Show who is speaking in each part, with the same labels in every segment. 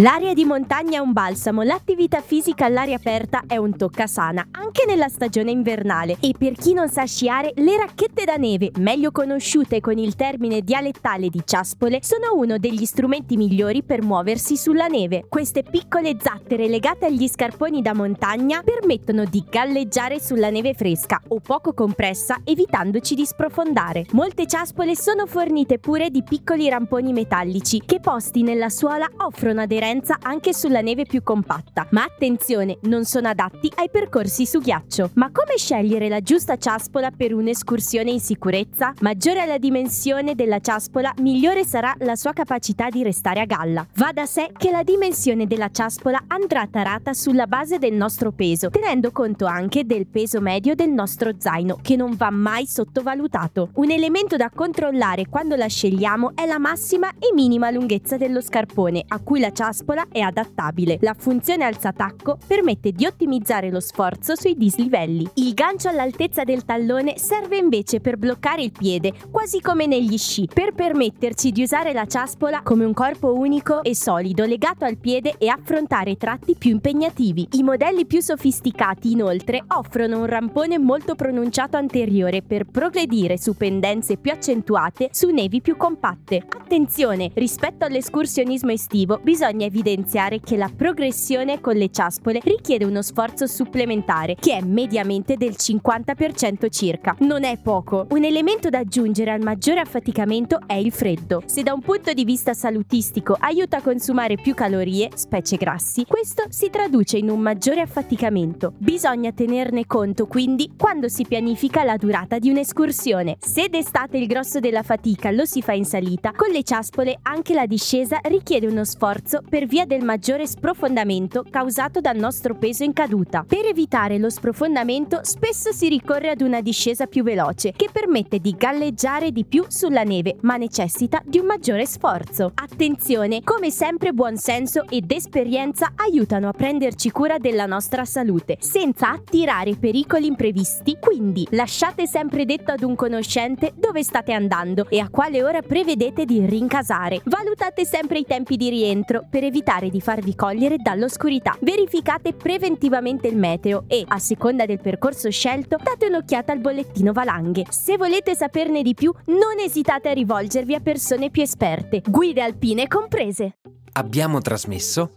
Speaker 1: L'aria di montagna è un balsamo, l'attività fisica all'aria aperta è un toccasana, anche nella stagione invernale. E per chi non sa sciare, le racchette da neve, meglio conosciute con il termine dialettale di ciaspole, sono uno degli strumenti migliori per muoversi sulla neve. Queste piccole zattere legate agli scarponi da montagna permettono di galleggiare sulla neve fresca o poco compressa, evitandoci di sprofondare. Molte ciaspole sono fornite pure di piccoli ramponi metallici che posti nella suola offrono aderenza anche sulla neve più compatta. Ma attenzione, non sono adatti ai percorsi su ghiaccio. Ma come scegliere la giusta ciaspola per un'escursione in sicurezza? Maggiore è la dimensione della ciaspola, migliore sarà la sua capacità di restare a galla. Va da sé che la dimensione della ciaspola andrà tarata sulla base del nostro peso, tenendo conto anche del peso medio del nostro zaino, che non va mai sottovalutato. Un elemento da controllare quando la scegliamo è la massima e minima lunghezza dello scarpone, a cui la ciaspola è adattabile. La funzione alzatacco permette di ottimizzare lo sforzo sui dislivelli. Il gancio all'altezza del tallone serve invece per bloccare il piede, quasi come negli sci, per permetterci di usare la ciaspola come un corpo unico e solido legato al piede e affrontare tratti più impegnativi. I modelli più sofisticati inoltre offrono un rampone molto pronunciato anteriore per progredire su pendenze più accentuate su nevi più compatte. Attenzione, rispetto all'escursionismo estivo bisogna evidenziare che la progressione con le ciaspole richiede uno sforzo supplementare che è mediamente del 50% circa. Non è poco. Un elemento da aggiungere al maggiore affaticamento è il freddo. Se da un punto di vista salutistico aiuta a consumare più calorie, specie grassi, questo si traduce in un maggiore affaticamento. Bisogna tenerne conto quindi quando si pianifica la durata di un'escursione. Se d'estate il grosso della fatica lo si fa in salita, con le ciaspole anche la discesa richiede uno sforzo per via del maggiore sprofondamento causato dal nostro peso in caduta. Per evitare lo sprofondamento spesso si ricorre ad una discesa più veloce che permette di galleggiare di più sulla neve ma necessita di un maggiore sforzo. Attenzione, come sempre buon senso ed esperienza aiutano a prenderci cura della nostra salute senza attirare pericoli imprevisti, quindi lasciate sempre detto ad un conoscente dove state andando e a quale ora prevedete di rincasare. Valutate sempre i tempi di rientro per evitare di farvi cogliere dall'oscurità. Verificate preventivamente il meteo e, a seconda del percorso scelto, date un'occhiata al bollettino valanghe. Se volete saperne di più, non esitate a rivolgervi a persone più esperte, guide alpine comprese.
Speaker 2: Abbiamo trasmesso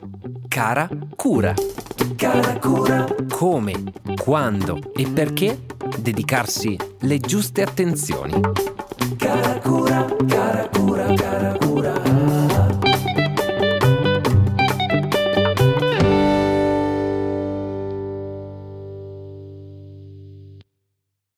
Speaker 2: Cara Cura.
Speaker 3: Cara cura,
Speaker 2: Come, quando e perché dedicarsi le giuste attenzioni.
Speaker 3: cara cura, cara cura,